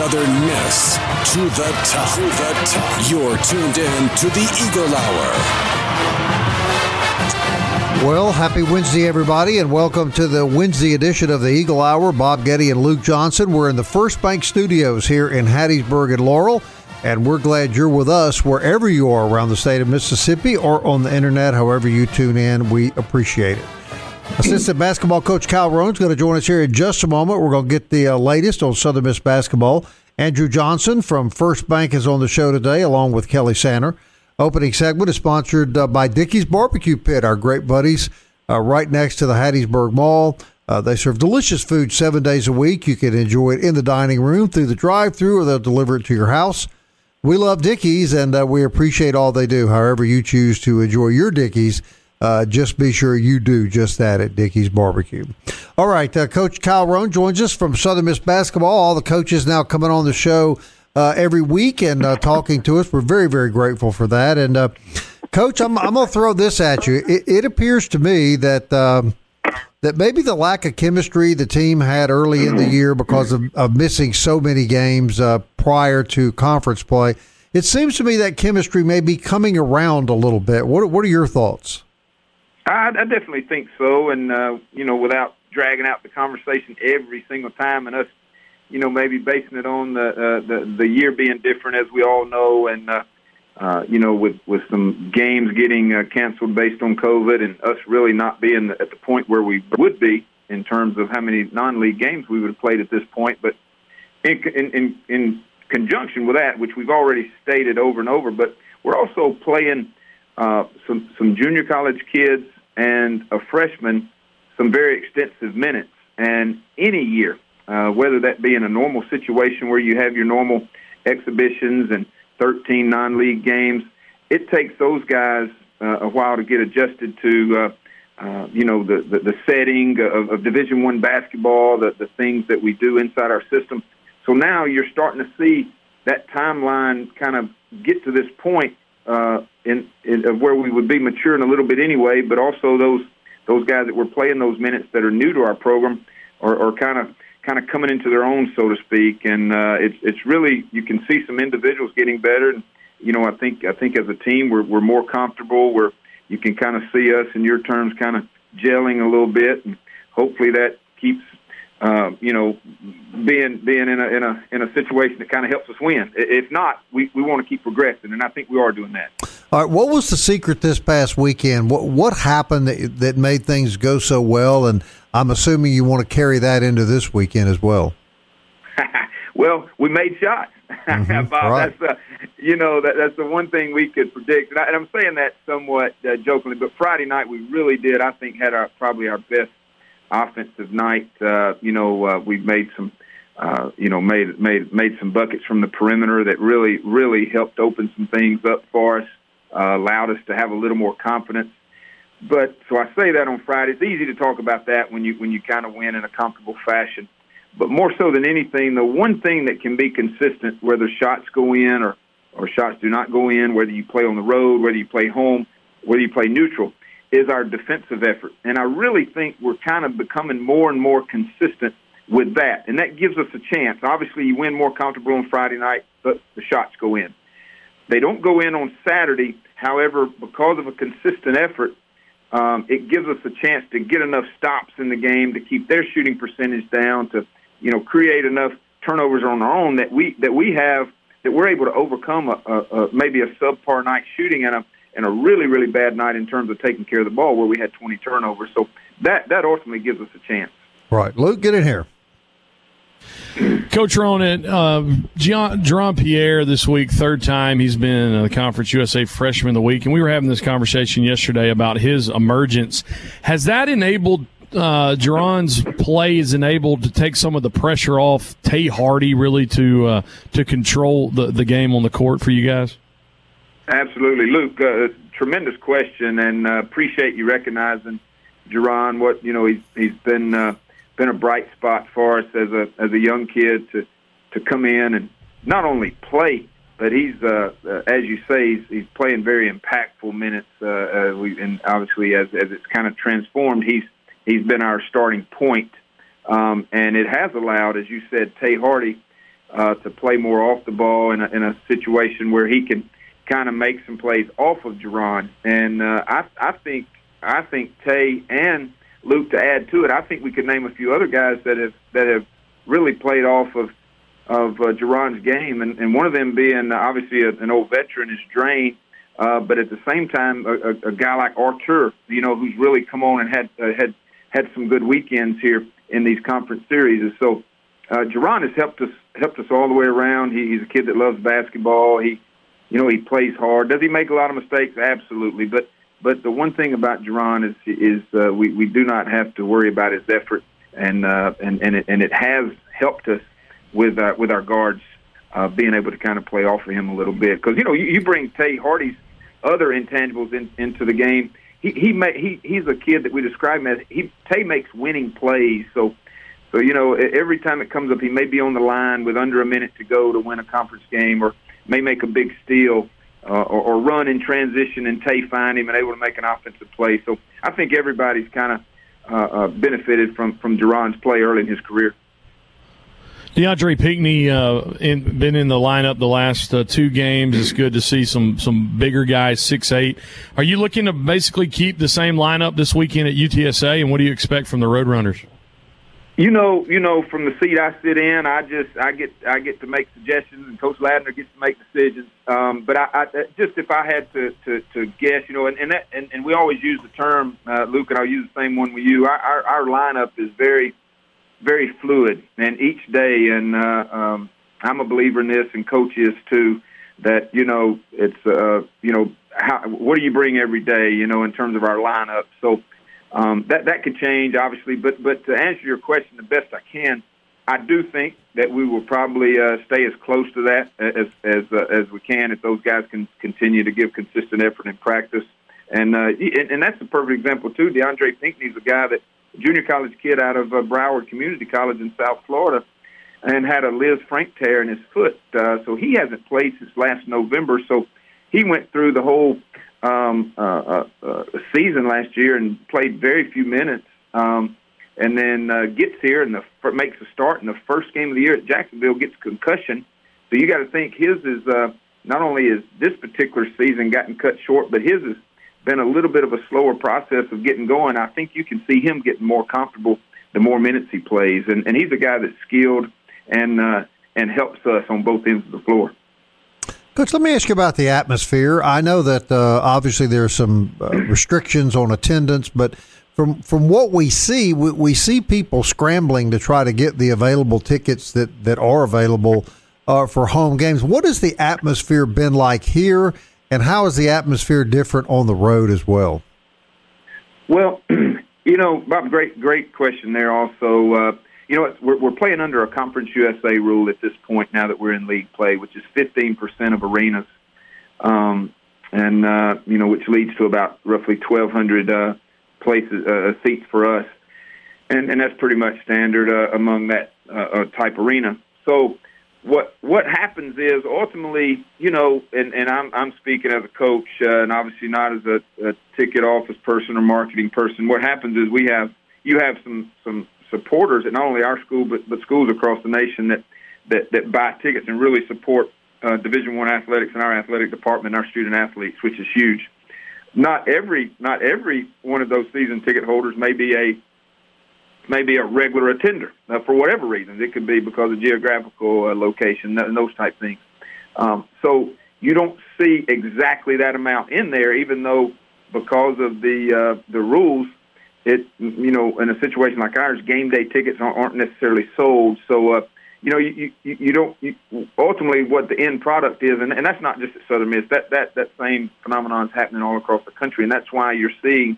Southern Miss to the top. To the top. You're tuned in to the Eagle Hour. Well, happy Wednesday, everybody, and welcome to the Wednesday edition of the Eagle Hour. Bob Getty and Luke Johnson. We're in the First Bank Studios here in Hattiesburg and Laurel, and we're glad you're with us wherever you are around the state of Mississippi or on the internet, however you tune in. We appreciate it. Assistant basketball coach Roan is going to join us here in just a moment. We're going to get the uh, latest on Southern Miss basketball. Andrew Johnson from First Bank is on the show today, along with Kelly Sanner. Opening segment is sponsored uh, by Dickey's Barbecue Pit, our great buddies uh, right next to the Hattiesburg Mall. Uh, they serve delicious food seven days a week. You can enjoy it in the dining room, through the drive-through, or they'll deliver it to your house. We love Dickey's, and uh, we appreciate all they do. However, you choose to enjoy your Dickey's, uh, just be sure you do just that at Dickey's Barbecue. All right, uh, Coach Kyle Roan joins us from Southern Miss basketball. All the coaches now coming on the show uh, every week and uh, talking to us. We're very, very grateful for that. And uh, Coach, I'm, I'm going to throw this at you. It, it appears to me that. Um, that maybe the lack of chemistry the team had early in the year because of, of missing so many games uh, prior to conference play. It seems to me that chemistry may be coming around a little bit. What What are your thoughts? I, I definitely think so, and uh, you know, without dragging out the conversation every single time, and us, you know, maybe basing it on the uh, the, the year being different, as we all know, and uh, uh, you know, with with some games getting uh, canceled based on COVID, and us really not being at the point where we would be in terms of how many non-league games we would have played at this point. But in in in, in conjunction with that, which we've already stated over and over, but we're also playing uh, some some junior college kids and a freshman some very extensive minutes. And any year, uh, whether that be in a normal situation where you have your normal exhibitions and 13 non-league games, it takes those guys uh, a while to get adjusted to. Uh, uh, you know the, the, the setting of, of Division One basketball, the, the things that we do inside our system. So now you're starting to see that timeline kind of get to this point uh, in, in of where we would be maturing a little bit anyway, but also those those guys that were playing those minutes that are new to our program are, kind of kind of coming into their own, so to speak. And uh, it's it's really you can see some individuals getting better. And you know, I think I think as a team we're we're more comfortable. We're you can kind of see us in your terms kind of gelling a little bit, and hopefully that keeps uh, you know, being being in a in a in a situation that kind of helps us win. If not, we, we want to keep progressing, and I think we are doing that. All right, what was the secret this past weekend? What what happened that that made things go so well? And I'm assuming you want to carry that into this weekend as well. well, we made shots, mm-hmm. Bob. Right. That's uh, you know that that's the one thing we could predict, and, I, I'm saying that somewhat uh, jokingly. But Friday night we really did, I think, had our probably our best offensive night. Uh, you know, uh, we've made some, uh, you know, made made made some buckets from the perimeter that really really helped open some things up for us, uh, allowed us to have a little more confidence. But so I say that on Friday. It's easy to talk about that when you when you kind of win in a comfortable fashion. But more so than anything, the one thing that can be consistent, whether shots go in or or shots do not go in, whether you play on the road, whether you play home, whether you play neutral, is our defensive effort. And I really think we're kind of becoming more and more consistent with that. And that gives us a chance. Obviously, you win more comfortable on Friday night, but the shots go in. They don't go in on Saturday. However, because of a consistent effort, um, it gives us a chance to get enough stops in the game to keep their shooting percentage down, to you know create enough turnovers on our own that we that we have that we're able to overcome a, a, a maybe a subpar night shooting and a and a really, really bad night in terms of taking care of the ball where we had 20 turnovers. So that, that ultimately gives us a chance. Right. Luke, get in here. Coach Roan, uh, Jaron Pierre this week, third time he's been the Conference USA Freshman of the Week, and we were having this conversation yesterday about his emergence. Has that enabled uh, Jaron's play is enabled to take some of the pressure off Tay Hardy, really to uh, to control the the game on the court for you guys? Absolutely, Luke. Uh, tremendous question, and uh, appreciate you recognizing Jaron. What you know, he's he's been uh, been a bright spot for us as a as a young kid to to come in and not only play, but he's uh, uh, as you say, he's, he's playing very impactful minutes. Uh, uh, we, and obviously, as as it's kind of transformed, he's he's been our starting point, um, and it has allowed, as you said, Tay Hardy uh, to play more off the ball in a, in a situation where he can kind of make some plays off of Jaron. And uh, I, I think I think Tay and Luke to add to it. I think we could name a few other guys that have that have really played off of of uh, Jaron's game, and, and one of them being uh, obviously a, an old veteran is Draine, uh, but at the same time a, a, a guy like Artur, you know, who's really come on and had uh, had had some good weekends here in these conference series. And so uh, Jaron has helped us helped us all the way around. He, he's a kid that loves basketball. He you know, he plays hard. Does he make a lot of mistakes? Absolutely. But but the one thing about Jaron is is uh, we we do not have to worry about his effort, and uh, and and it, and it has helped us with uh, with our guards uh, being able to kind of play off of him a little bit because you know you, you bring Tay Hardy's other intangibles in, into the game. He he, may, he he's a kid that we describe him as he Tay makes winning plays. So so you know every time it comes up, he may be on the line with under a minute to go to win a conference game or may make a big steal uh, or, or run in transition and Tay find him and able to make an offensive play. So I think everybody's kind of uh, uh, benefited from from Jaron's play early in his career. DeAndre Pinckney uh, in, been in the lineup the last uh, two games. It's good to see some some bigger guys, six eight. Are you looking to basically keep the same lineup this weekend at UTSA? And what do you expect from the Roadrunners? You know, you know, from the seat I sit in, I just I get I get to make suggestions, and Coach Ladner gets to make decisions. Um, but I, I just if I had to, to, to guess, you know, and and, that, and and we always use the term, uh, Luke, and I'll use the same one with you. Our, our our lineup is very very fluid, and each day, and uh, um, I'm a believer in this, and Coach is too. That you know, it's uh, you know, how what do you bring every day, you know, in terms of our lineup. So um, that that could change, obviously, but but to answer your question the best I can, I do think that we will probably uh, stay as close to that as as uh, as we can if those guys can continue to give consistent effort in practice. And uh, and, and that's a perfect example too. DeAndre Pinckney's a guy that junior college kid out of uh, Broward Community College in South Florida, and had a Lisfranc tear in his foot, uh, so he hasn't played since last November. So he went through the whole um, uh, uh, uh, season last year and played very few minutes. Um, and then uh, gets here and the, makes a start in the first game of the year at Jacksonville, gets a concussion. So you got to think his is uh, not only is this particular season gotten cut short, but his has been a little bit of a slower process of getting going. I think you can see him getting more comfortable the more minutes he plays, and, and he's a guy that's skilled and uh, and helps us on both ends of the floor. Coach, let me ask you about the atmosphere. I know that uh, obviously there are some uh, restrictions on attendance, but from from what we see, we, we, see people scrambling to try to get the available tickets that that are available uh, for home games. What has the atmosphere been like here, and how is the atmosphere different on the road as well? Well, you know, Bob, great great question there. Also uh, you know, we're, we're playing under a Conference USA rule at this point now that we're in league play, which is 15% of arenas, um, and uh, you know, which leads to about roughly 1,200 uh, places uh, seats for us, and and that's pretty much standard uh, among that uh, uh, type arena. So what what happens is ultimately, you know, and, and I'm I'm speaking as a coach, uh, and obviously not as a, a ticket office person or marketing person. What happens is we have you have some some supporters at not only our school but but schools across the nation that that, that buy tickets and really support uh, Division One athletics and our athletic department, and our student athletes, which is huge. Not every not every one of those season ticket holders may be a may be a regular attender uh, for whatever reasons. It could be because of geographical uh, location and those type things. Um, so you don't see exactly that amount in there, even though because of the uh, the rules, it you know in a situation like ours, game day tickets aren't, necessarily sold. So uh, you know you you, you don't you, ultimately what the end product is, and, and that's not just at Southern Miss. That that that same phenomenon is happening all across the country, and that's why you're seeing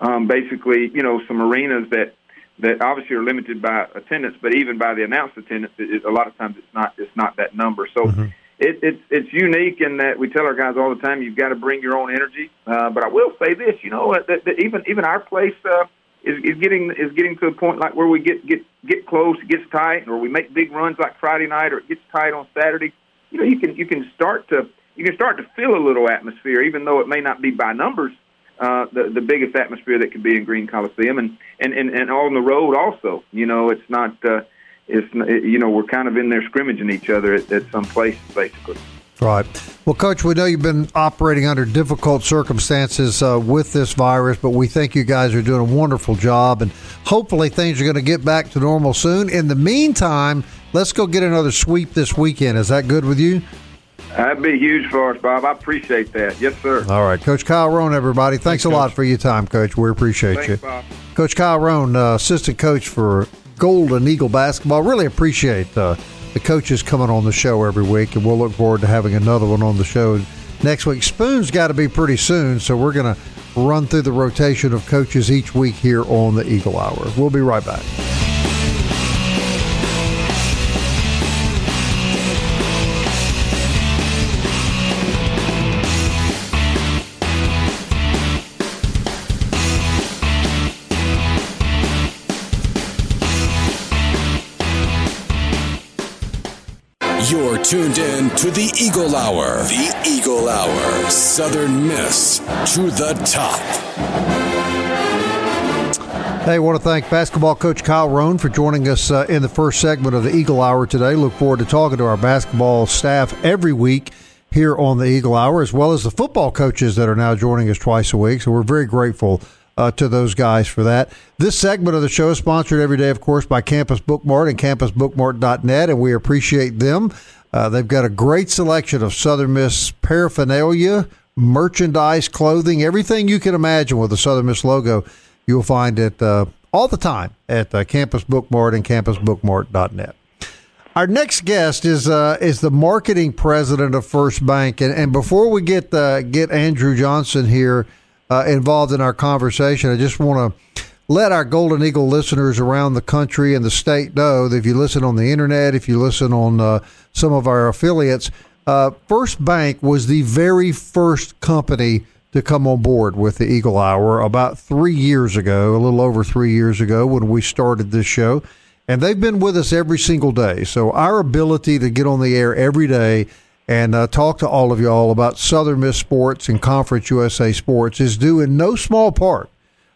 um, basically, you know, some arenas that that obviously are limited by attendance, but even by the announced attendance, it, it, a lot of times it's not it's not that number. So mm-hmm. It, it's it's unique in that we tell our guys all the time you've got to bring your own energy. Uh, but I will say this, you know, that, that even even our place uh, is, is getting is getting to a point like where we get get get close, it gets tight, or we make big runs like Friday night, or it gets tight on Saturday. You know, you can you can start to you can start to feel a little atmosphere, even though it may not be by numbers uh, the the biggest atmosphere that could be in Green Coliseum, and and and, and on the road also. You know, it's not. Uh, it's it, you know we're kind of in there scrimmaging each other at, at some places basically. Right. Well, Coach, we know you've been operating under difficult circumstances uh, with this virus, but we think you guys are doing a wonderful job, and hopefully things are going to get back to normal soon. In the meantime, let's go get another sweep this weekend. Is that good with you? That'd be huge for us, Bob. I appreciate that. Yes, sir. All right, Coach Kyle Roan, everybody. Thanks, Thanks a Coach. lot for your time, Coach. We appreciate Thanks, you. Bob. Coach Kyle Roan, uh, assistant coach for Golden Eagle basketball. Really appreciate uh, the coaches coming on the show every week, and we'll look forward to having another one on the show next week. Spoon's got to be pretty soon, so we're going to run through the rotation of coaches each week here on the Eagle Hour. We'll be right back. Tuned in to the Eagle Hour. The Eagle Hour. Southern Miss to the top. Hey, I want to thank basketball coach Kyle Roan for joining us uh, in the first segment of the Eagle Hour today. Look forward to talking to our basketball staff every week here on the Eagle Hour, as well as the football coaches that are now joining us twice a week. So we're very grateful uh, to those guys for that. This segment of the show is sponsored every day, of course, by Campus Bookmart and campusbookmart.net, and we appreciate them. Uh, they've got a great selection of Southern Miss paraphernalia, merchandise, clothing, everything you can imagine with the Southern Miss logo. You'll find it uh, all the time at uh, Campus Bookmart and campusbookmart.net. Our next guest is uh, is the marketing president of First Bank, and, and before we get uh, get Andrew Johnson here involved in our conversation. I just want to let our Golden Eagle listeners around the country and the state know that if you listen on the internet, if you listen on uh, some of our affiliates, uh, First Bank was the very first company to come on board with the Eagle Hour about three years ago, a little over three years ago when we started this show. And they've been with us every single day. So our ability to get on the air every day and uh, talk to all of y'all about Southern Miss sports and Conference USA sports is due in no small part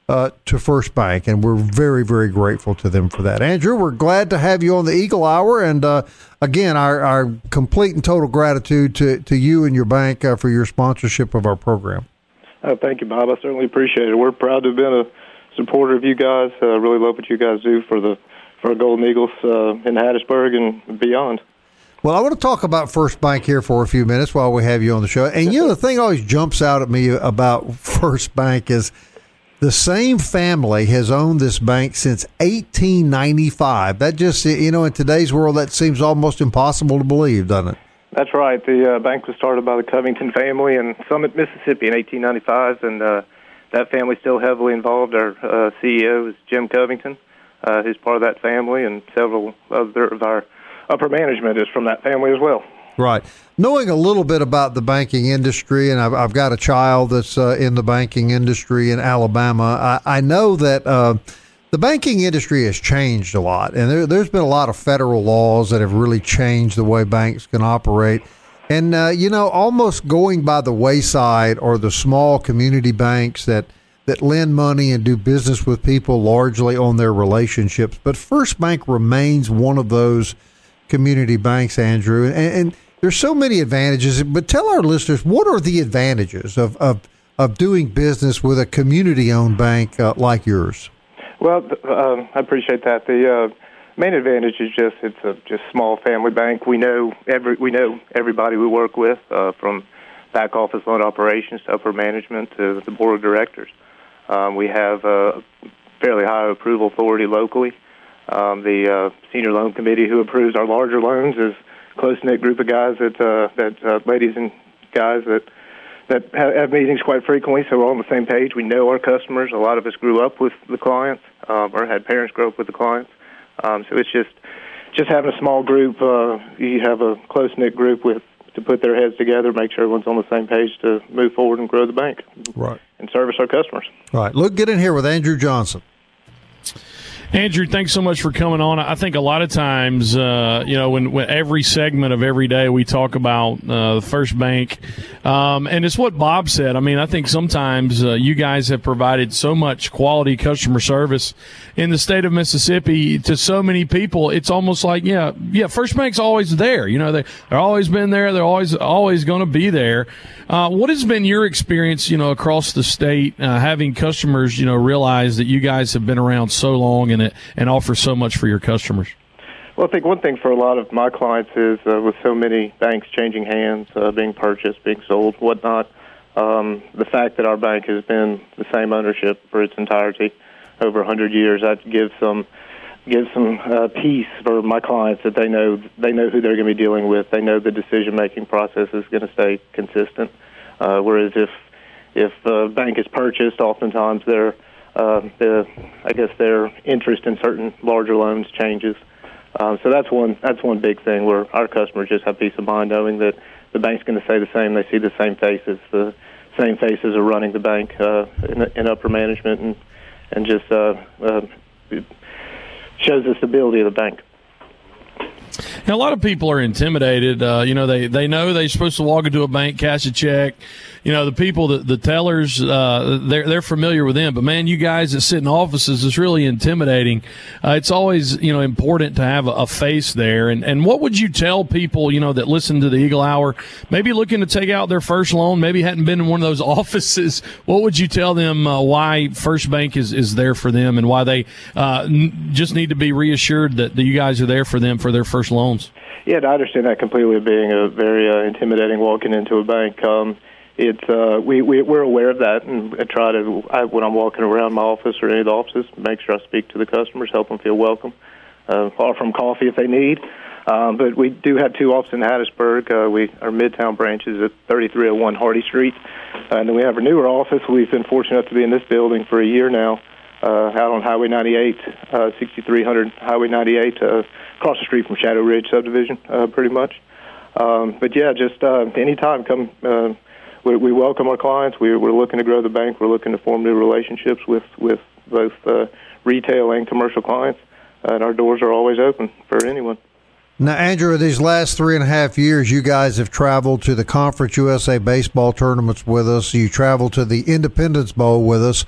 uh, to First Bank, and we're very, very grateful to them for that. Andrew, we're glad to have you on the Eagle Hour, and uh, again, our, our complete and total gratitude to, to you and your bank uh, for your sponsorship of our program. Oh, thank you, Bob. I certainly appreciate it. We're proud to have been a supporter of you guys. Uh, really love what you guys do for the for Golden Eagles uh, in Hattiesburg and beyond. Well, I want to talk about First Bank here for a few minutes while we have you on the show. And you know, the thing always jumps out at me about First Bank is the same family has owned this bank since 1895. That just, you know, in today's world, that seems almost impossible to believe, doesn't it? That's right. The uh, bank was started by the Covington family in Summit, Mississippi in 1895, and uh, that family's still heavily involved. Our uh, CEO is Jim Covington, uh, who's part of that family, and several other of our upper management is from that family as well. Right. Knowing a little bit about the banking industry, and I've, I've got a child that's uh, in the banking industry in Alabama, I, I know that uh, the banking industry has changed a lot, and there, has been a lot of federal laws that have really changed the way banks can operate. And, uh, you know, almost going by the wayside are the small community banks that, that lend money and do business with people largely on their relationships. But First Bank remains one of those – community banks, Andrew, and, and there's so many advantages. But tell our listeners what are the advantages of of, of doing business with a community-owned bank uh, like yours? Well, uh, I appreciate that. The uh, main advantage is just it's a just small family bank. We know every we know everybody we work with uh, from back office loan operations to upper management to the board of directors. Um, we have a fairly high approval authority locally. Um, the uh, senior loan committee who approves our larger loans is close knit group of guys that uh, that uh, ladies and guys that that have meetings quite frequently, so we're all on the same page. We know our customers. A lot of us grew up with the clients, um, or had parents grow up with the clients. Um, so it's just just having a small group. Uh, you have a close knit group with to put their heads together, make sure everyone's on the same page to move forward and grow the bank, right, and service our customers. Right. Look, get in here with Andrew Johnson. Andrew, thanks so much for coming on. I think a lot of times, uh, you know, when, when, every segment of every day we talk about uh, the First Bank, um, and it's what Bob said. I mean, I think sometimes uh, you guys have provided so much quality customer service in the state of Mississippi to so many people. It's almost like, yeah, yeah, First Bank's always there. You know, they, they're always been there. They're always always going to be there. Uh, what has been your experience, you know, across the state, uh, having customers, you know, realize that you guys have been around so long and and offer so much for your customers? Well, I think one thing for a lot of my clients is uh, with so many banks changing hands, uh, being purchased, being sold, whatnot, um, the fact that our bank has been the same ownership for its entirety over 100 years, that gives some gives some uh, peace for my clients that they know they know who they're going to be dealing with. They know the decision making process is going to stay consistent. Uh, whereas if if a bank is purchased, oftentimes they're uh, the I guess their interest in certain larger loans changes. Um, so that's one that's one big thing where our customers just have peace of mind knowing that the bank's going to say the same. They see the same faces. The same faces are running the bank uh, in, in upper management and and just uh, uh, shows the stability of the bank. Now, a lot of people are intimidated. Uh, you know, they, they know they're supposed to walk into a bank, cash a check. You know, the people, the, the tellers, uh, they're, they're familiar with them. But man, you guys that sit in offices is really intimidating. Uh, it's always, you know, important to have a, a, face there. And, and what would you tell people, you know, that listen to the Eagle Hour, maybe looking to take out their first loan, maybe hadn't been in one of those offices? What would you tell them uh, why First Bank is, is there for them and why they uh, n- just need to be reassured that, that you guys are there for them for their first loans? Yeah, I understand that completely. Being a very uh, intimidating walking into a bank, um, it's uh, we, we we're aware of that, and I try to I, when I'm walking around my office or any of the offices, make sure I speak to the customers, help them feel welcome, uh, offer them coffee if they need. Um, but we do have two offices in Hattiesburg. Uh, we our Midtown branch is at 3301 Hardy Street, uh, and then we have our newer office. We've been fortunate enough to be in this building for a year now, uh, out on Highway 98, uh, 6300 Highway 98. Uh, across the street from Shadow Ridge subdivision, uh, pretty much. Um, but yeah, just uh, anytime come. Uh, we, we welcome our clients. We, we're looking to grow the bank. We're looking to form new relationships with with both uh, retail and commercial clients, and our doors are always open for anyone. Now, Andrew, these last three and a half years, you guys have traveled to the Conference USA baseball tournaments with us. You traveled to the Independence Bowl with us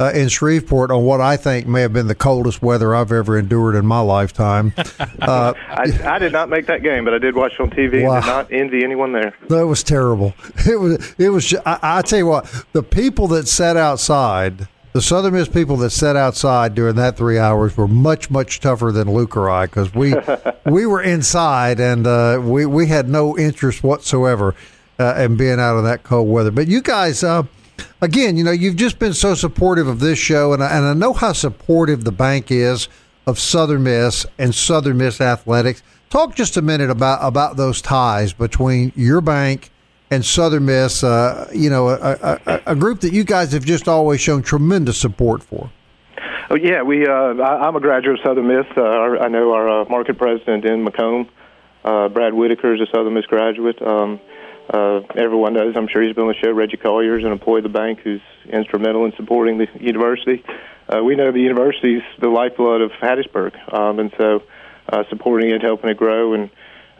uh, in Shreveport on what I think may have been the coldest weather I've ever endured in my lifetime. Uh, I, I, did not make that game, but I did watch it on TV wow. and did not envy anyone there. That was terrible. It was. It was. I, I tell you what, the people that sat outside. The Southern Miss people that sat outside during that three hours were much, much tougher than Luke or I because we we were inside and uh, we we had no interest whatsoever uh, in being out in that cold weather. But you guys, uh, again, you know, you've just been so supportive of this show, and I, and I know how supportive the bank is of Southern Miss and Southern Miss athletics. Talk just a minute about about those ties between your bank and Southern Miss. Uh, you know, a, a, a, group that you guys have just always shown tremendous support for. Oh yeah, we. Uh, I, am a graduate of Southern Miss. Uh, I know our uh, market president in McComb, uh, Brad Whitaker, is a Southern Miss graduate. Um, uh, everyone knows, I'm sure he's been on the show, Reggie Collier is an employee of the bank who's instrumental in supporting the university. Uh, we know the university's the lifeblood of Hattiesburg, um, and so uh, supporting it, helping it grow, and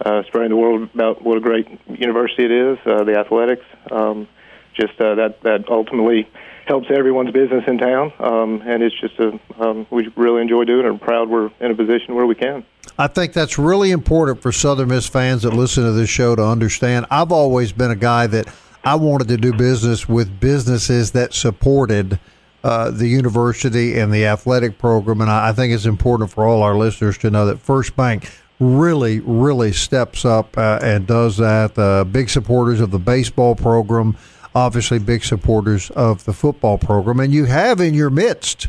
uh, spreading the world about what a great university it is, uh, the athletics, um, just uh, that that ultimately helps everyone's business in town, um, and it's just a um, we really enjoy doing it. and proud we're in a position where we can. I think that's really important for Southern Miss fans that listen to this show to understand. I've always been a guy that I wanted to do business with businesses that supported uh, the university and the athletic program, and I, I, think it's important for all our listeners to know that First Bank really, really steps up uh, and does that. Uh, big supporters of the baseball program obviously big supporters of the football program. And you have in your midst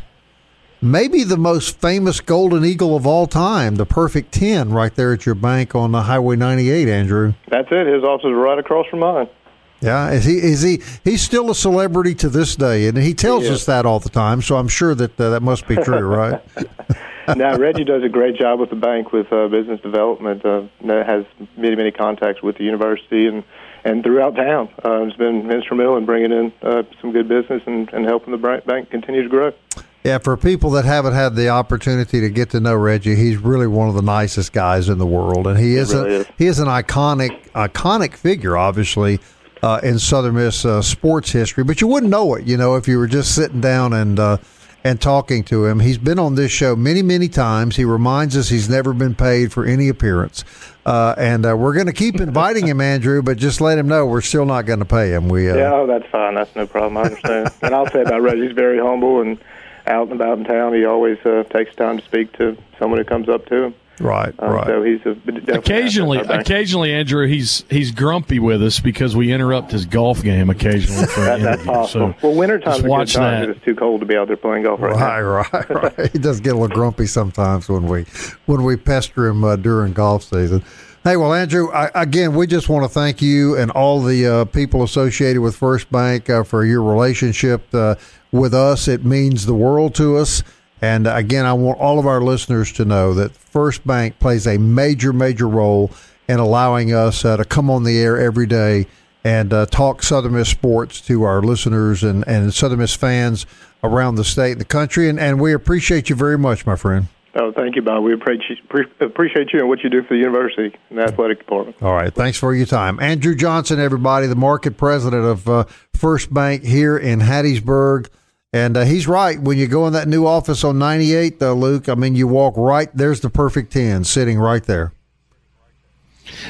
maybe the most famous Golden Eagle of all time, the perfect 10, right there at your bank on the Highway 98, Andrew. That's it. His office is right across from mine. Yeah, is he is he he's still a celebrity to this day, and he tells He us that all the time. So I'm sure that uh, that must be true, right? now Reggie does a great job with the bank with uh, business development. Uh, has many many contacts with the university and and throughout town. Uh, has been instrumental in bringing in uh, some good business and, and helping the bank continue to grow. Yeah, for people that haven't had the opportunity to get to know Reggie, he's really one of the nicest guys in the world, and he is really a, is. he is an iconic iconic figure, obviously. Uh, in Southern Miss uh, sports history, but you wouldn't know it, you know, if you were just sitting down and uh, and talking to him. He's been on this show many, many times. He reminds us he's never been paid for any appearance. Uh, and uh, we're going to keep inviting him, Andrew, but just let him know we're still not going to pay him. We uh, Yeah, oh, that's fine. That's no problem. I understand. and I'll say about Reggie, he's very humble and out and about in town. He always uh, takes time to speak to someone who comes up to him. right, Um, right. So he's a, Occasionally, our occasionally, Andrew, he's he's grumpy with us because we interrupt his golf game occasionally for That, that's interview. possible. So well, wintertime's just a good time that. it's too cold to be out there playing golf right, now. Right, right, right. he does get a little grumpy sometimes when we when we pester him uh, during golf season. Hey, well, Andrew, I, again, we just want to thank you and all the uh, people associated with First Bank uh, for your relationship uh, with us. It means the world to us. And again, I want all of our listeners to know that First Bank plays a major, major role in allowing us uh, to come on the air every day and uh, talk Southern Miss sports to our listeners and, and Southern Miss fans around the state and the country. And, and we appreciate you very much, my friend. Oh, thank you, Bob. We appreciate appreciate you and what you do for the university and the athletic department. All right. Thanks for your time. Andrew Johnson, everybody, the market president of uh, First Bank here in Hattiesburg. And uh, he's right. When you go in that new office on 98, though, Luke, I mean, you walk right, there's the perfect 10 sitting right there.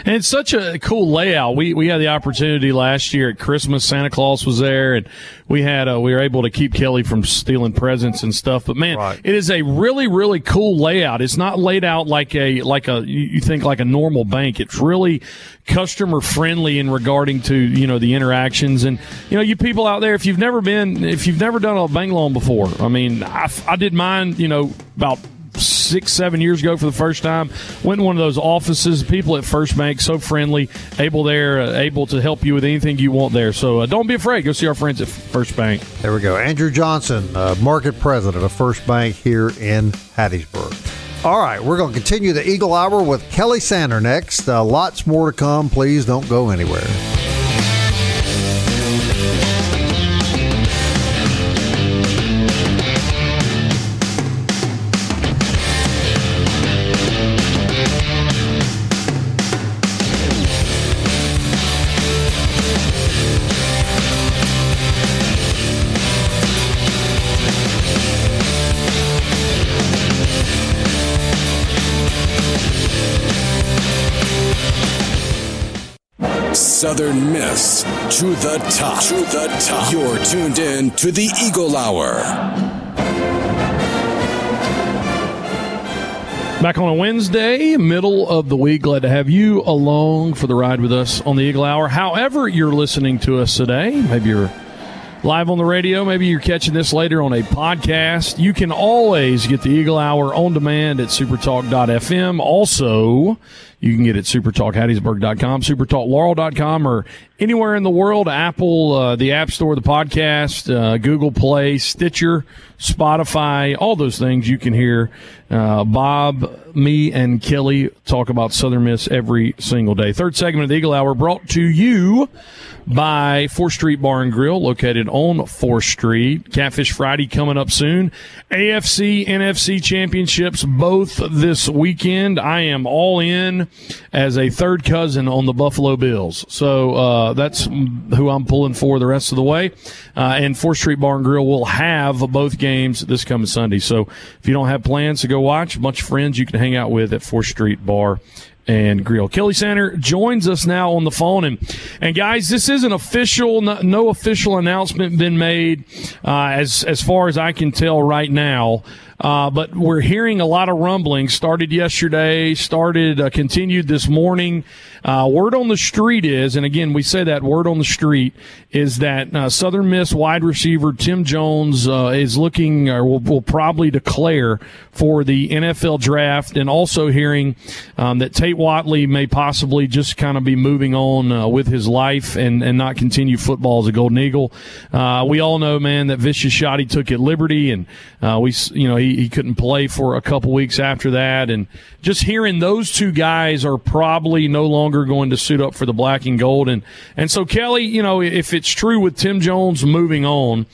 And it's such a cool layout. We we had the opportunity last year at Christmas. Santa Claus was there, and we had uh, we were able to keep Kelly from stealing presents and stuff. But man, Right. it is a really really cool layout. It's not laid out like a like a you you think like a normal bank. It's really customer friendly in regarding to you know the interactions and you know you people out there if you've never been if you've never done a bank loan before. I mean, I, I did mine you know about six, seven years ago for the first time. Went in one of those offices. People at First Bank so friendly, able there, uh, able to help you with anything you want there. So uh, don't be afraid. Go see our friends at First Bank. There we go. Andrew Johnson, uh, market president of First Bank here in Hattiesburg. All right, we're going to continue the Eagle Hour with Kelly Sander next. Uh, lots more to come. Please don't go anywhere. Southern Miss to the top. To the top. You're tuned in to the Eagle Hour. Back on a Wednesday, middle of the week. Glad to have you along for the ride with us on the Eagle Hour. However, you're listening to us today, maybe you're live on the radio, maybe you're catching this later on a podcast. You can always get the Eagle Hour on demand at supertalk.fm. Also, you can get it at supertalkhattiesburg.com, supertalklaurel.com, or anywhere in the world Apple, uh, the App Store, the podcast, uh, Google Play, Stitcher, Spotify, all those things you can hear uh, Bob, me, and Kelly talk about Southern Miss every single day. Third segment of the Eagle Hour brought to you by 4th Street Bar and Grill, located on 4th Street. Catfish Friday coming up soon. AFC, NFC championships both this weekend. I am all in as a third cousin on the Buffalo Bills. So uh, that's who I'm pulling for the rest of the way. Uh, and 4th Street Bar and Grill will have both games this coming Sunday. So if you don't have plans to go watch, a bunch of friends you can hang out with at 4th Street Bar and Grill. Kelly Sander joins us now on the phone, and and guys, this isn't official. No, no official announcement been made uh, as as far as I can tell right now. Uh, but we're hearing a lot of rumbling. Started yesterday, started uh, continued this morning. Uh, word on the street is, and again we say that word on the street is that uh, Southern Miss wide receiver Tim Jones uh, is looking or will, will, probably declare for the NFL draft, and also hearing um, that Tate Whatley may possibly just kind of be moving on uh, with his life and and not continue football as a Golden Eagle. we all know, man, that vicious shot he took at Liberty, and we you know he, he couldn't play for a couple weeks after that. And just hearing those two guys are probably no longer going to suit up for the black and gold. And, and so, Kelly, you know, if it's true with Tim Jones moving on,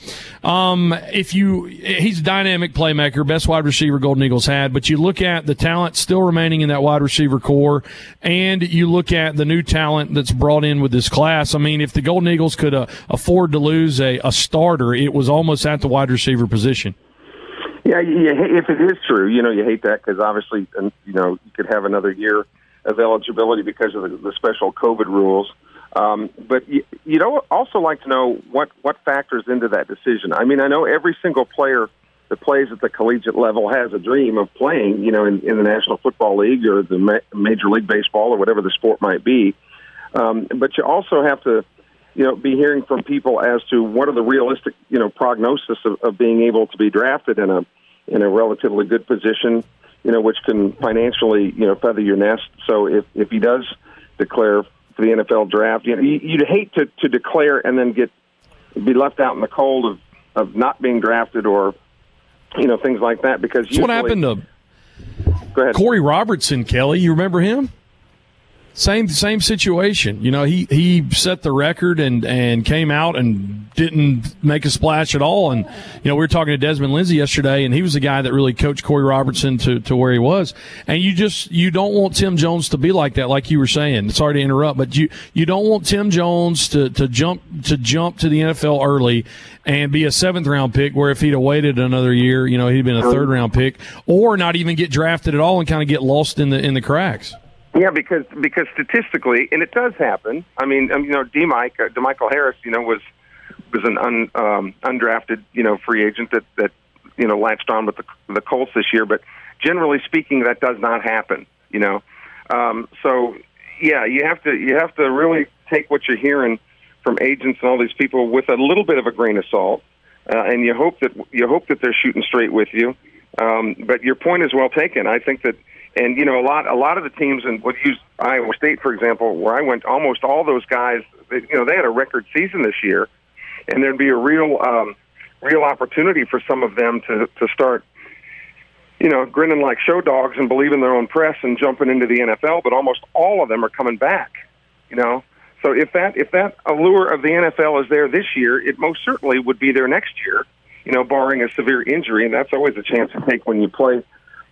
um, if you, he's a dynamic playmaker, best wide receiver Golden Eagles had, but you look at the talent still remaining in that wide receiver core, and you look at the new talent that's brought in with this class. I mean, if the Golden Eagles could uh, afford to lose a, a starter, it was almost at the wide receiver position. Yeah, if it is true, you know, you hate that because obviously, you know, you could have another year of eligibility because of the, the special COVID rules. Um, but you, you don't also like to know what what factors into that decision. I mean, I know every single player that plays at the collegiate level has a dream of playing, you know, in, in the National Football League or the Ma- Major League Baseball or whatever the sport might be. Um, but you also have to, you know, be hearing from people as to what are the realistic, you know, prognosis of, of being able to be drafted in a in a relatively good position, you know, which can financially, you know, feather your nest. So if if he does declare for the NFL draft, you know, you'd hate to to declare and then get be left out in the cold of of not being drafted or you know things like that because That's what happened to Go ahead. Corey Robertson, Kelly. You remember him? Same same situation. You know, he he set the record and and came out and didn't make a splash at all. And you know, we were talking to Desmond Lindsay yesterday, and he was the guy that really coached Corey Robertson to to where he was. And you just you don't want Tim Jones to be like that, like you were saying. Sorry to interrupt, but you you don't want Tim Jones to to jump to jump to the NFL early and be a seventh round pick. Where if he'd have waited another year, you know, he'd been a third round pick, or not even get drafted at all and kind of get lost in the in the cracks. Yeah, because because statistically, and it does happen. I mean, um, you know, D. Mike, uh, DeMichael Harris, you know, was was an un, um, undrafted, you know, free agent that that you know latched on with the the Colts this year. But generally speaking, that does not happen. You know, um, so yeah, you have to you have to really take what you're hearing from agents and all these people with a little bit of a grain of salt, uh, and you hope that you hope that they're shooting straight with you. Um, but your point is well taken. I think that and you know, a lot a lot of the teams, and would use Iowa State for example, where I went, almost all those guys, you know, they had a record season this year, and there'd be a real um, real opportunity for some of them to to start, you know, grinning like show dogs and believing their own press and jumping into the NFL. But almost all of them are coming back, you know. So if that if that allure of the NFL is there this year, it most certainly would be there next year, you know, barring a severe injury, and that's always a chance to take when you play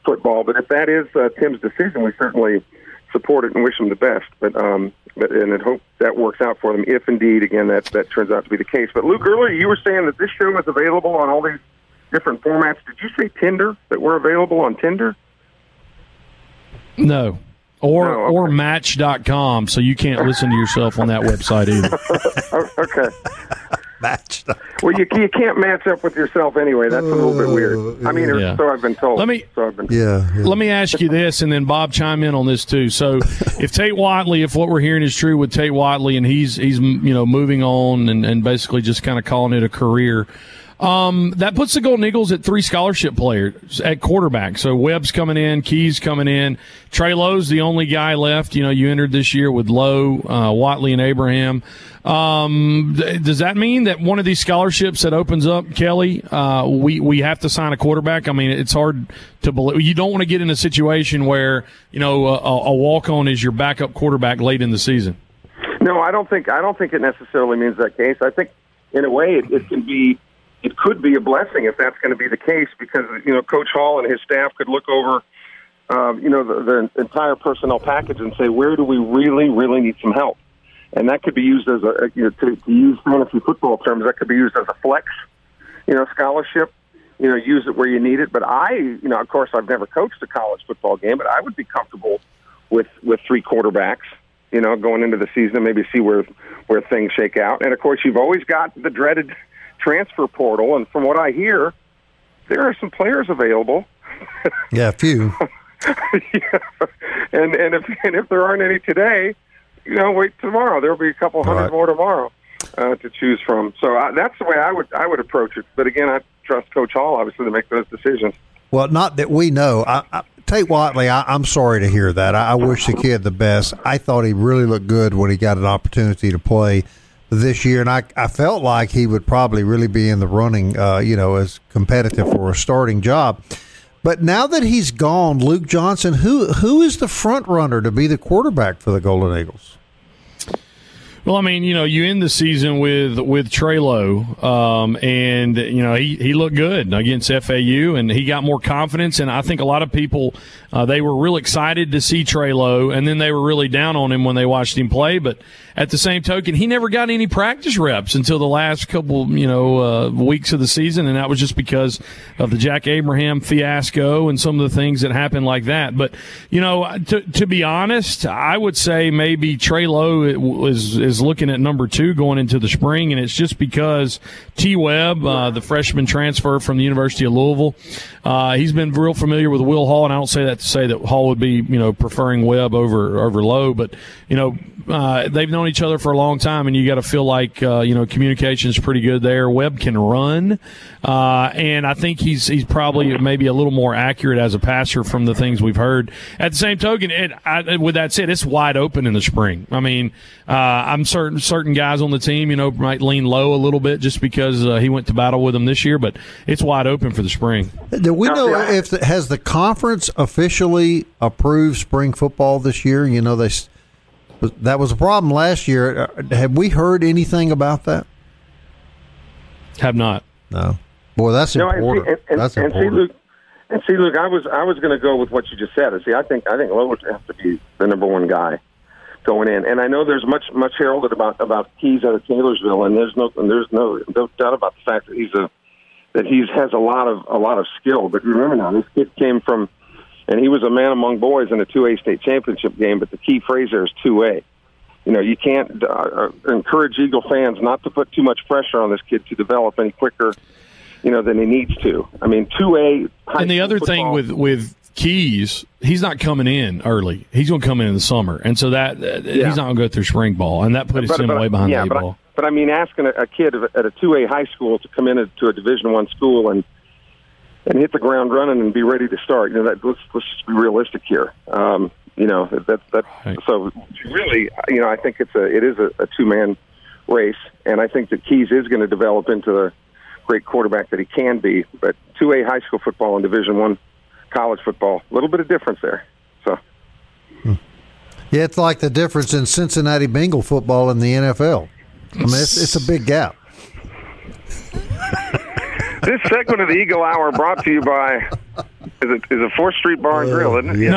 football. But if that is uh, Tim's decision, we certainly support it and wish him the best. But um, but and I hope that works out for them. If indeed, again, that that turns out to be the case. But Luke, earlier you were saying that this show is available on all these different formats. Did you say Tinder that we're available on Tinder? No. Or no, okay. or match.com, so you can't listen to yourself on that website either. okay match. well, you you can't match up with yourself anyway. That's a little bit weird. I mean, yeah. so I've been told. Let me so been, yeah, yeah, Let me ask you this, and then Bob chime in on this too. So, if Tate Whatley, if what we're hearing is true with Tate Whatley, and he's he's you know moving on and, and basically just kind of calling it a career. Um, that puts the Golden Eagles at three scholarship players at quarterback. So Webb's coming in, Keys coming in. Trey Lowe's the only guy left. You know, you entered this year with Lowe, uh, Whatley, and Abraham. Um, th- does that mean that one of these scholarships that opens up, Kelly, uh, we, we have to sign a quarterback? I mean, it's hard to believe. You don't want to get in a situation where, you know, a, a walk on is your backup quarterback late in the season. No, I don't think, I don't think it necessarily means that case. I think in a way it, it can be it could be a blessing if that's going to be the case because you know Coach Hall and his staff could look over um, you know the, the entire personnel package and say where do we really really need some help, and that could be used as a you know to, to use fantasy football terms that could be used as a flex, you know scholarship. You know, use it where you need it. But I, you know, of course, I've never coached a college football game, but I would be comfortable with with three quarterbacks you know, going into the season, and maybe see where where things shake out. And of course, you've always got the dreaded transfer portal. And from what I hear, there are some players available. yeah, a few. yeah. And and if and if there aren't any today, you know, wait tomorrow. There'll be a couple hundred Right. more tomorrow uh, to choose from. So I, that's the way I would I would approach it. But again, I trust Coach Hall obviously to make those decisions. Well, not that we know. I, I, Tate Whatley, I, I'm sorry to hear that. I, I wish the kid the best. I thought he really looked good when he got an opportunity to play this year, and I, I felt like he would probably really be in the running, uh, you know, as competitive for a starting job. But now that he's gone, Luke Johnson, who who is the front runner to be the quarterback for the Golden Eagles? Well, I mean, you know, you end the season with with Trey Lowe, um, and you know he, he looked good against FAU, and he got more confidence. And I think a lot of people uh, they were real excited to see Trey Lowe, and then they were really down on him when they watched him play. But at the same token, he never got any practice reps until the last couple, you know, uh, weeks of the season, and that was just because of the Jack Abraham fiasco and some of the things that happened like that. But you know, to, to be honest, I would say maybe Trey Lowe is is looking at number two going into the spring, and it's just because T. Webb, uh, the freshman transfer from the University of Louisville, uh, he's been real familiar with Will Hall, and I don't say that say that Hall would be you know preferring Webb over over Lowe, but you know uh, they've known each other for a long time, and you got to feel like uh, you know communication is pretty good there. Webb can run, uh, and I think he's he's probably maybe a little more accurate as a passer from the things we've heard. At the same token, it, I, with that said, it's wide open in the spring. I mean, uh, I'm certain certain guys on the team, you know, might lean Lowe a little bit just because uh, he went to battle with them this year, but it's wide open for the spring. Do we know if the, has the conference officially approved spring football this year? You know, they s- that was a problem last year. Uh, Have we heard anything about that? Have not. No. Boy, that's No, and see, important. and, and, that's and see, important. Luke, and see, Luke, I was I was going to go with what you just said. And see, I think I think Lowe would have to be the number one guy going in. And I know there's much much heralded about about Keyes out of Taylorsville, and there's no and there's no no doubt about the fact that he's a that he's has a lot of a lot of skill. But remember now, this kid came from, and he was a man among boys in a two A state championship game. But the key phrase there is two A. You know, you can't uh, uh, encourage Eagle fans not to put too much pressure on this kid to develop any quicker you know, than he needs to. I mean, two A. And the other thing with with Keyes, he's not coming in early. He's going to come in in the summer, and so that uh, he's not going to go through spring ball, and that puts him way behind yeah, the eight but, ball. I, but I mean, asking a, a kid at a two A high school to come in to a Division One school and and hit the ground running and be ready to start. You know, that let's let's just be realistic here. Um, you know, that that, that Right. so really, you know, I think it's a it is a, a two man race, and I think that Keyes is going to develop into the great quarterback that he can be. But two A high school football and Division One college football, a little bit of difference there. So. yeah, it's like the difference in Cincinnati Bengal football and the NFL. I mean, it's, it's a big gap. This segment of the Eagle Hour brought to you by is it is a Fourth Street Bar and Grill, isn't it? Yeah.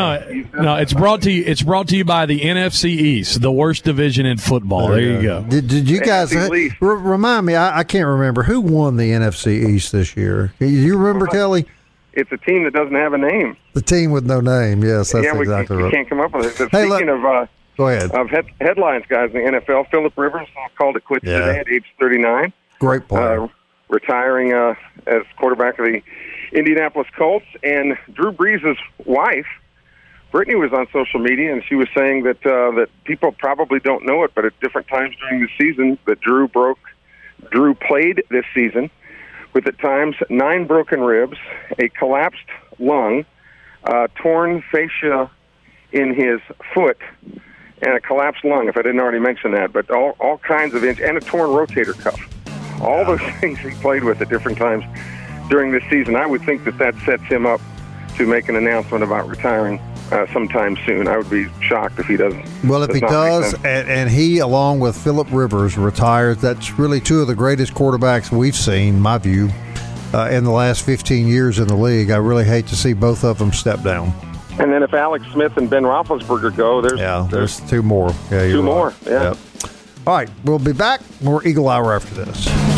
No, no, it's brought to you. It's brought to you by the NFC East, the worst division in football. There, you go. Did, did you guys NFC Least. remind me? I, I can't remember who won the NFC East this year. You remember Kelly? It's a team that doesn't have a name. The team with no name. Yes, that's yeah, we, exactly we right. can't come up with it. But Hey, Speaking look- of uh, Go ahead. of head, headlines, guys, in the NFL, Philip Rivers called it quits Yeah. today at age 39, Great player. uh, retiring uh, as quarterback of the Indianapolis Colts. And Drew Brees' wife, Brittany, was on social media, and she was saying that uh, that people probably don't know it, but at different times during the season, that Drew broke, Drew played this season with at times nine broken ribs, a collapsed lung, uh, torn fascia in his foot, and a collapsed lung. If I didn't already mention that, but all all kinds of inj- and a torn rotator cuff. All those things he played with at different times during this season. I would think that that sets him up to make an announcement about retiring uh, sometime soon. I would be shocked if he doesn't. Well, if he does, and, and he, along with Philip Rivers, retires, that's really two of the greatest quarterbacks we've seen, my view, uh, in the last 15 years in the league. I really hate to see both of them step down. And then if Alex Smith and Ben Roethlisberger go, there's Yeah, there's two more. Yeah, Two right. more, yeah. Yep. All right, we'll be back. More Eagle Hour after this.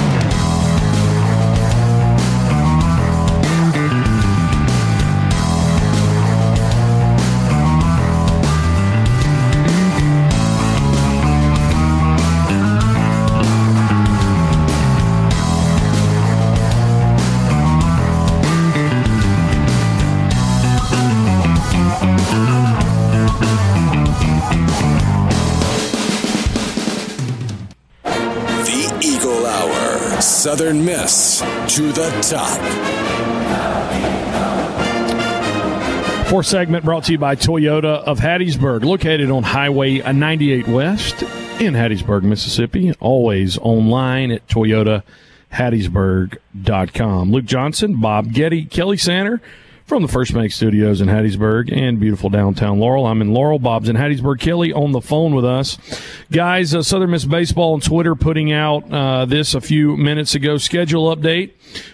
Southern Miss to the top. Fourth segment brought to you by Toyota of Hattiesburg, located on Highway 98 West in Hattiesburg, Mississippi. Always online at toyotahattiesburg.com. Luke Johnson, Bob Getty, Kelly Sander from the First Bank Studios in Hattiesburg and beautiful downtown Laurel. I'm in Laurel. Bob's in Hattiesburg. Kelly on the phone with us. Guys, uh, Southern Miss Baseball on Twitter putting out uh, this a few minutes ago. Schedule update.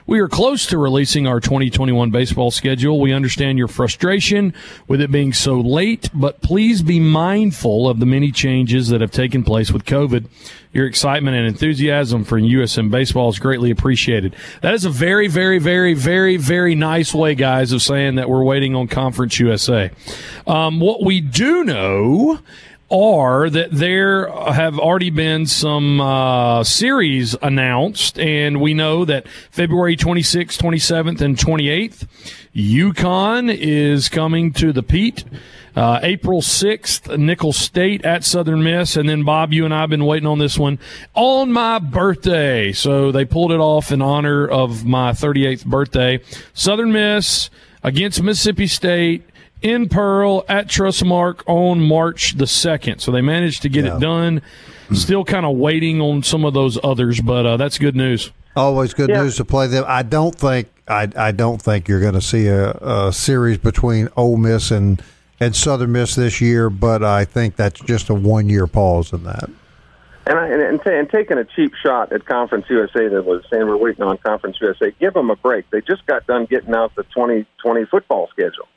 We are close to releasing our 2021 baseball schedule. We understand your frustration with it being so late, but please be mindful of the many changes that have taken place with COVID. Your excitement and enthusiasm for USM baseball is greatly appreciated. That is a very, very, very, very, very nice way, guys, of saying that we're waiting on Conference USA. Um, what we do know are that there have already been some uh, series announced, and we know that February 26th, 27th, and 28th, UConn is coming to the Pete. Uh, April 6th, Nicholls State at Southern Miss. And then, Bob, you and I have been waiting on this one on my birthday. So they pulled it off in honor of my 38th birthday. Southern Miss against Mississippi State in Pearl at Trustmark on March the 2nd. So they managed to get Yeah. it done. Still kind of waiting on some of those others, but uh, that's good news. Always good Yeah. news to play them. I don't think I I don't think you're going to see a, a series between Ole Miss and and Southern Miss this year, but I think that's just a one year pause in that. And, I, and, and, ta- and taking a cheap shot at Conference USA that was saying we're waiting on Conference USA, give them a break. They just got done getting out the 2020 football schedule.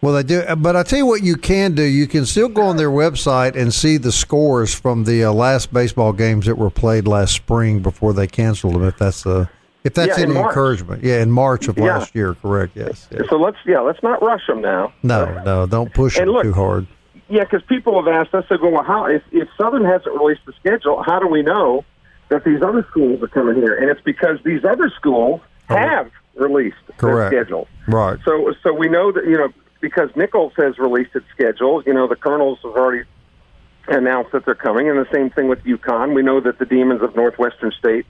Well, they do, but I tell you what, you can do. You can still go on their website and see the scores from the uh, last baseball games that were played last spring before they canceled them. If that's uh, if that's Yeah, any encouragement, yeah, in March of Yeah. last year, correct? Yes. Yeah. So let's yeah, let's not rush them now. No, no, don't push them look- too hard. Yeah, because people have asked us, they go, well, how if, if Southern hasn't released the schedule, how do we know that these other schools are coming here? And it's because these other schools have released Correct. their schedule. Right. So, so we know that you know because Nicholls has released its schedule. You know, the Colonels have already announced that they're coming, and the same thing with UConn. We know that the Demons of Northwestern State,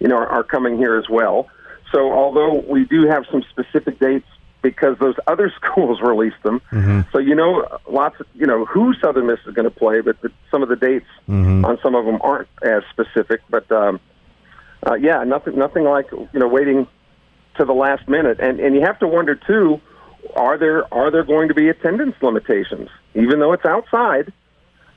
you know, are, are coming here as well. So, although we do have some specific dates because those other schools released them, so you know, lots of you know who Southern Miss is going to play, but the, some of the dates on some of them aren't as specific. But um, uh, yeah, nothing, nothing like you know waiting to the last minute, and and you have to wonder too, are there are there going to be attendance limitations, even though it's outside?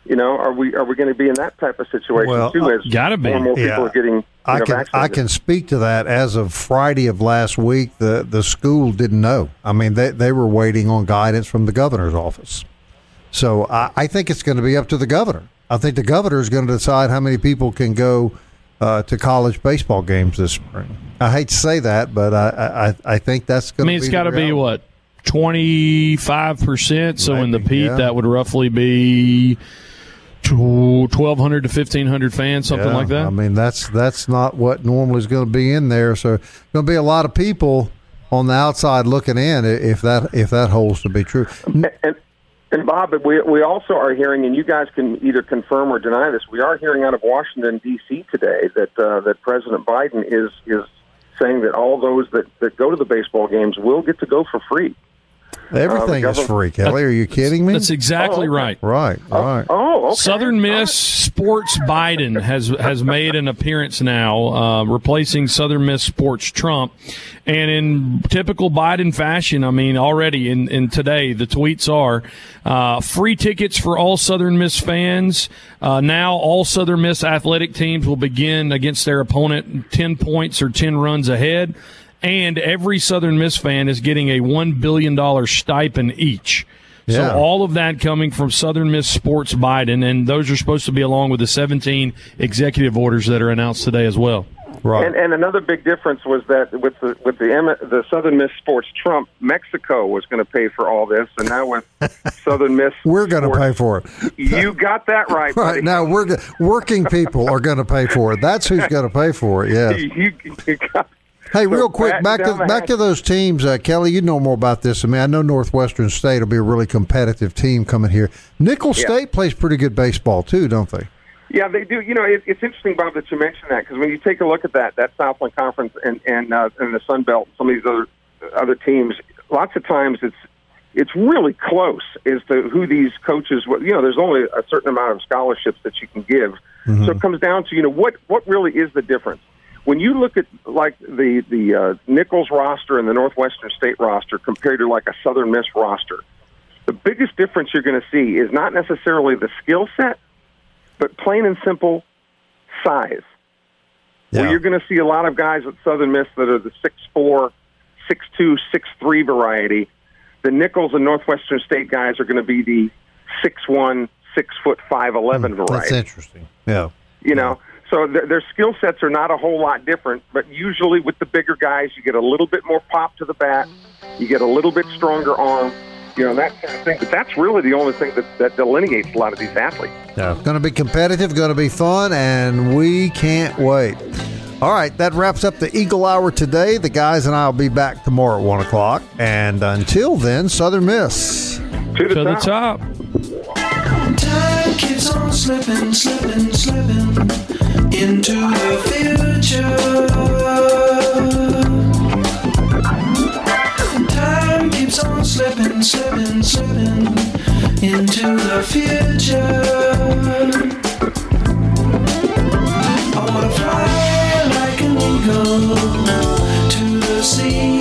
You know, are we are we going to be in that type of situation Well, too? As gotta be. more and more people Yeah. are getting you I know, can I can speak to that. As of Friday of last week, the the school didn't know. I mean, they they were waiting on guidance from the governor's office. So I, I think it's going to be up to the governor. I think the governor is going to decide how many people can go uh, to college baseball games this spring. I hate to say that, but I I, I think that's I going. mean, it's got to be what twenty five percent. So in the Maybe, Pete, yeah. that would roughly be twelve hundred to fifteen hundred fans, something Yeah, like that. I mean, that's that's not what normally is going to be in there. So going to be a lot of people on the outside looking in if that if that holds to be true. and, and Bob, we we also are hearing, and you guys can either confirm or deny this. We are hearing out of Washington D.C. today that uh, that President Biden is is saying that all those that, that go to the baseball games will get to go for free. Everything is government- free, Kelly. Are you kidding me? That's exactly Oh, okay. right. right, right. Oh, okay. Southern Miss Sports Biden has has made an appearance now, uh, replacing Southern Miss Sports Trump. And in typical Biden fashion, I mean, already in, in today, the tweets are uh, free tickets for all Southern Miss fans. Uh, now, all Southern Miss athletic teams will begin against their opponent 10 points or 10 runs ahead. And every Southern Miss fan is getting a $1 billion stipend each. Yeah. So all of that coming from Southern Miss Sports Biden, and those are supposed to be along with the 17 executive orders that are announced today as well. right. And, and another big difference was that with the with the the Southern Miss Sports Trump, Mexico was going to pay for all this, and now with Southern Miss, we're going to pay for it. You got that right, buddy. Right now, we're go- working people are going to pay for it. That's who's going to pay for it. Yes. you, you got Hey, So real quick, back to back to those teams. Uh, Kelly, you know more about this I mean, I know Northwestern State will be a really competitive team coming here. Nicholls Yeah. State plays pretty good baseball too, don't they? Yeah, they do. You know, it, it's interesting, Bob, that you mentioned that because when you take a look at that that Southland Conference and and uh, and the Sun Belt, some of these other other teams, lots of times it's it's really close as to who these coaches. You know, there's only a certain amount of scholarships that you can give, so it comes down to you know what what really is the difference. When you look at like the the uh, Nicholls roster and the Northwestern State roster compared to like a Southern Miss roster, the biggest difference you're going to see is not necessarily the skill set, but plain and simple size. Yeah. Well, you're going to see a lot of guys at Southern Miss that are the six four, six two, six three variety. The Nicholls and Northwestern State guys are going to be the six one, six foot five eleven That's variety. That's interesting. Yeah. You know, so th- their skill sets are not a whole lot different. But usually with the bigger guys, you get a little bit more pop to the bat, you get a little bit stronger arm. You know that kind of thing. But that's really the only thing that, that delineates a lot of these athletes. Yeah. Going to be competitive, going to be fun, and we can't wait. All right, that wraps up the Eagle Hour today. The guys and I will be back tomorrow at 1 o'clock. And until then, Southern Miss. To the To the top. Keeps on slipping, slipping, slipping into the future. Time keeps on slipping, slipping, slipping into the future. I wanna fly like an eagle to the sea.